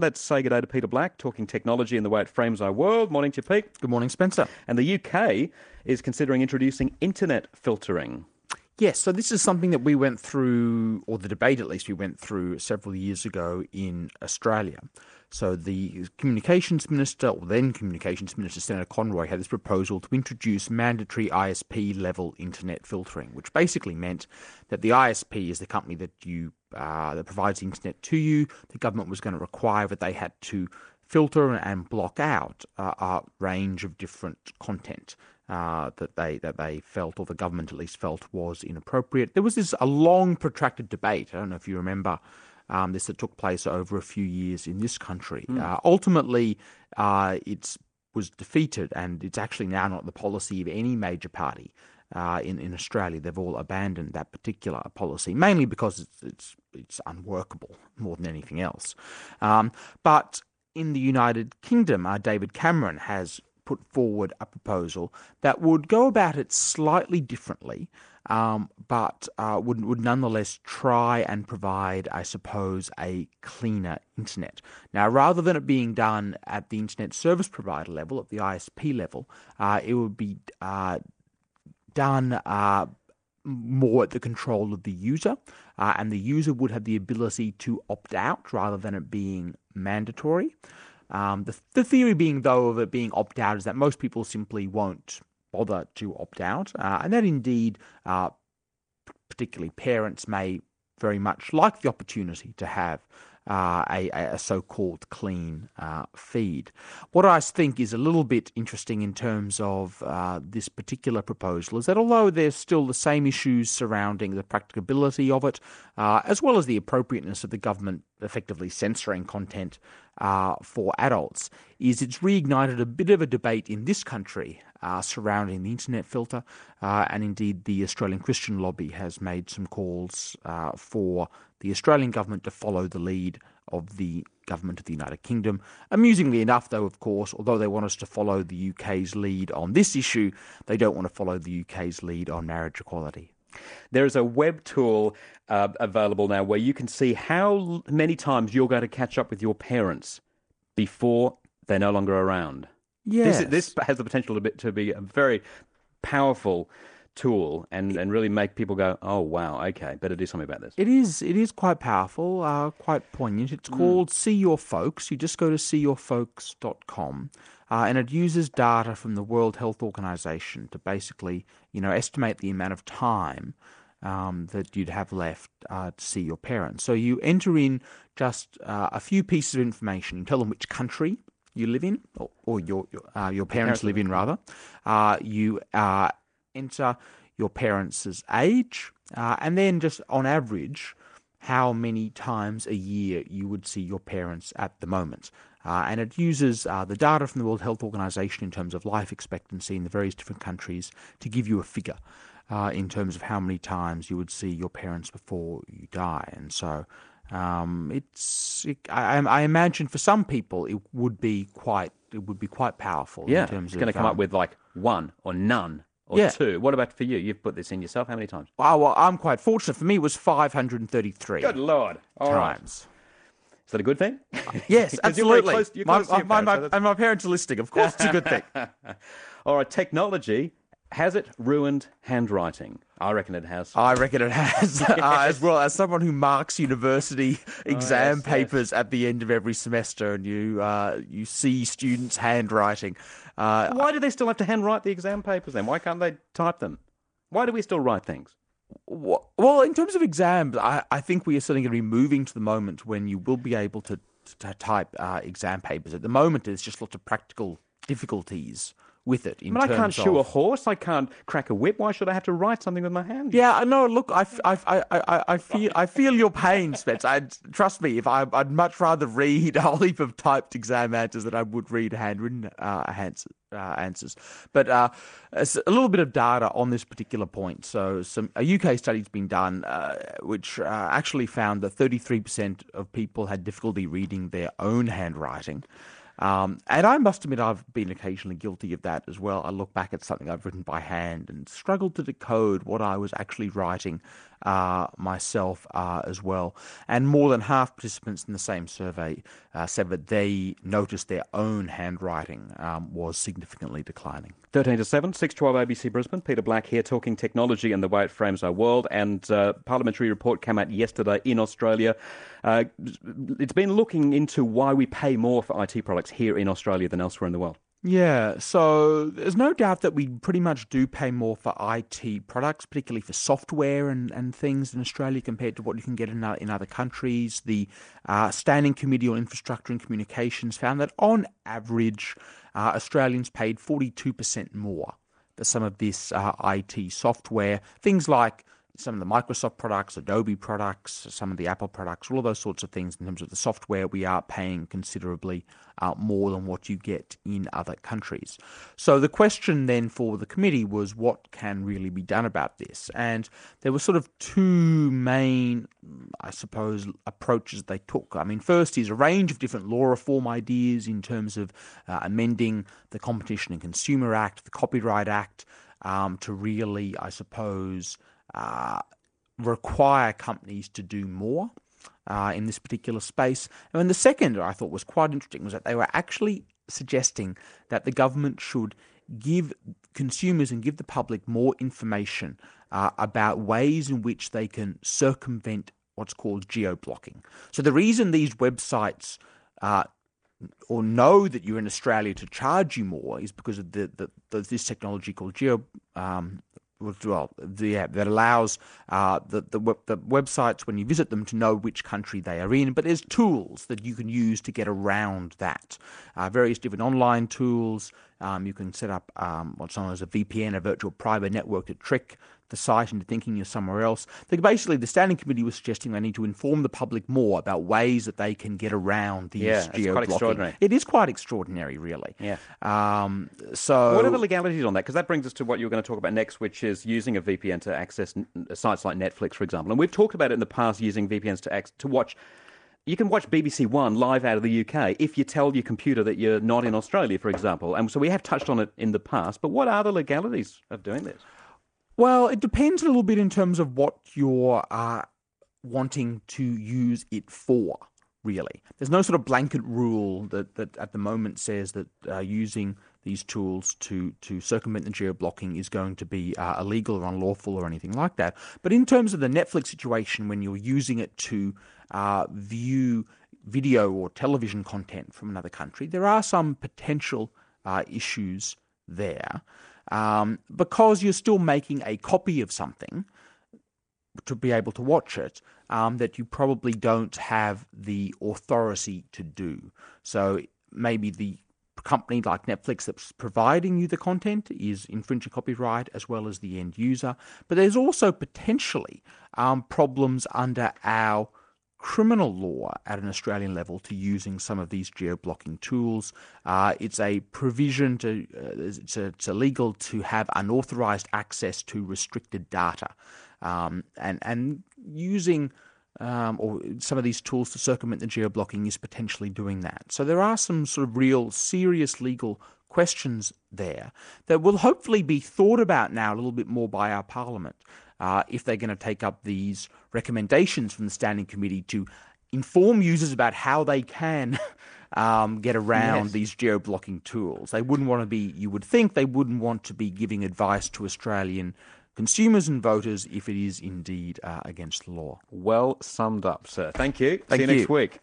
Let's say good day to Peter Black, talking technology and the way it frames our world. Morning to you, Pete. Good morning, Spencer. And the UK is considering introducing internet filtering. Yes, so this is something that we went through, or the debate at least, we went through several years ago in Australia. So the communications minister, or then communications minister Senator Conroy, had this proposal to introduce mandatory ISP level internet filtering, which basically meant that the ISP is the company that you uh, that provides the internet to you. The government was going to require that they had to filter and block out uh, a range of different content uh, that they that they felt, or the government at least felt, was inappropriate. There was this a long, protracted debate. I don't know if you remember. Um, this that took place over a few years in this country. Mm. Uh, ultimately, uh, it was defeated, and it's actually now not the policy of any major party uh, in in Australia. They've all abandoned that particular policy, mainly because it's it's, it's unworkable more than anything else. Um, but in the United Kingdom, uh, David Cameron has put forward a proposal that would go about it slightly differently, um, but uh, would, would nonetheless try and provide, I suppose, a cleaner internet. Now, rather than it being done at the internet service provider level, at the ISP level, uh, it would be uh, done uh, more at the control of the user, uh, and the user would have the ability to opt out rather than it being mandatory. Um, the, the theory being, though, of it being opt out is that most people simply won't bother to opt out, uh, and that indeed, uh, particularly parents, may very much like the opportunity to have uh, a, a so called clean uh, feed. What I think is a little bit interesting in terms of uh, this particular proposal is that although there's still the same issues surrounding the practicability of it, uh, as well as the appropriateness of the government effectively censoring content uh, for adults, is it's reignited a bit of a debate in this country uh, surrounding the internet filter, uh, and indeed the Australian Christian Lobby has made some calls uh, for the Australian government to follow the lead of the government of the United Kingdom. Amusingly enough, though, of course, although they want us to follow the UK's lead on this issue, they don't want to follow the UK's lead on marriage equality. There is a web tool uh, available now where you can see how many times you're going to catch up with your parents before they're no longer around. Yes. This, this has the potential to be, to be a very powerful tool and, and really make people go, oh wow, okay, better do something about this. It is it is quite powerful, uh, quite poignant. It's mm. called See Your Folks. You just go to seeyourfolks.com. Uh, and it uses data from the World Health Organization to basically, you know, estimate the amount of time um, that you'd have left uh, to see your parents. So you enter in just uh, a few pieces of information. You tell them which country you live in, or, or your your, uh, your parents, live in, rather. Uh, you uh, enter your parents' age, uh, and then just on average, how many times a year you would see your parents at the moment. Uh, and it uses uh, the data from the World Health Organization in terms of life expectancy in the various different countries to give you a figure uh, in terms of how many times you would see your parents before you die. And so um, it's it, I, I, imagine for some people it would be quite it would be quite powerful. Yeah, in terms it's going to come um, up with like one or none or yeah. two. What about for you? You've put this in yourself. How many times? Oh, well, I'm quite fortunate. For me, it was 533. Good lord! All times. Right. Is that a good thing? yes, absolutely. Close, my, my, my, my, and my parents are listening. Of course, it's a good thing. All right, technology has it ruined handwriting? I reckon it has. I reckon it has. yes. uh, as well as someone who marks university exam oh, yes, papers yes. at the end of every semester, and you uh, you see students' handwriting. Uh, Why do they still have to handwrite the exam papers then? Why can't they type them? Why do we still write things? Well, in terms of exams, I, I think we are certainly going to be moving to the moment when you will be able to, to type uh, exam papers. At the moment, there's just lots of practical difficulties with it. I, mean, I can't shoe a horse. I can't crack a whip. Why should I have to write something with my hand? Yeah, no. Look, I, I, I, I, feel I feel your pain, Spence. I trust me. If I, would much rather read a whole heap of typed exam answers than I would read handwritten uh, answers. Uh, answers. But uh, a little bit of data on this particular point. So, some a UK study's been done, uh, which uh, actually found that 33% of people had difficulty reading their own handwriting. Um, and I must admit, I've been occasionally guilty of that as well. I look back at something I've written by hand and struggle to decode what I was actually writing myself uh, as well. And more than half participants in the same survey uh, said that they noticed their own handwriting um, was significantly declining. 13 to 7, 612 ABC Brisbane. Peter Black here talking technology and the way it frames our world. And uh, parliamentary report came out yesterday in Australia. Uh, it's been looking into why we pay more for IT products here in Australia than elsewhere in the world. Yeah, so there's no doubt that we pretty much do pay more for IT products, particularly for software and, and things in Australia compared to what you can get in, in other countries. The uh, Standing Committee on Infrastructure and Communications found that on average, uh, Australians paid 42% more for some of this uh, IT software. Things like some of the Microsoft products, Adobe products, some of the Apple products, all of those sorts of things in terms of the software, we are paying considerably uh, more than what you get in other countries. So the question then for the committee was what can really be done about this? And there were sort of two main, I suppose, approaches they took. I mean, first is a range of different law reform ideas in terms of uh, amending the Competition and Consumer Act, the Copyright Act, um, to really, I suppose, uh, require companies to do more uh, in this particular space. And then the second I thought was quite interesting was that they were actually suggesting that the government should give consumers and give the public more information uh, about ways in which they can circumvent what's called geo blocking. So the reason these websites uh, or know that you're in Australia to charge you more is because of the, the, the this technology called geo um, well, the app that allows uh, the, the, the websites when you visit them to know which country they are in. But there's tools that you can use to get around that. Uh, various different online tools. Um, you can set up um, what's known as a VPN, a virtual private network, to trick the site into thinking you're somewhere else. basically, the standing committee was suggesting they need to inform the public more about ways that they can get around these yeah, geo quite extraordinary. It is quite extraordinary, really. Yeah. Um, so, what are the legalities on that? Because that brings us to what you were going to talk about next, which is using a VPN to access sites like Netflix, for example. And we've talked about it in the past, using VPNs to to watch you can watch BBC One live out of the UK if you tell your computer that you're not in Australia, for example. And so we have touched on it in the past. But what are the legalities of doing this? Well, it depends a little bit in terms of what you're uh, wanting to use it for. Really, there's no sort of blanket rule that, that at the moment says that uh, using these tools to to circumvent the geo blocking is going to be uh, illegal or unlawful or anything like that. But in terms of the Netflix situation, when you're using it to uh, view video or television content from another country, there are some potential uh, issues there um, because you're still making a copy of something to be able to watch it um, that you probably don't have the authority to do. So maybe the company like Netflix that's providing you the content is infringing copyright as well as the end user. But there's also potentially um, problems under our criminal law at an Australian level to using some of these geo-blocking tools. Uh, it's a provision to uh, it's, it's, illegal to have unauthorized access to restricted data, um, and and using. Um, or some of these tools to circumvent the geo-blocking is potentially doing that. So there are some sort of real serious legal questions there that will hopefully be thought about now a little bit more by our parliament uh, if they're going to take up these recommendations from the standing committee to inform users about how they can um, get around yes. these geo blocking tools. They wouldn't want to be, you would think, they wouldn't want to be giving advice to Australian consumers and voters if it is indeed uh, against the law. Well summed up, sir. Thank you. Thank See you, you next week.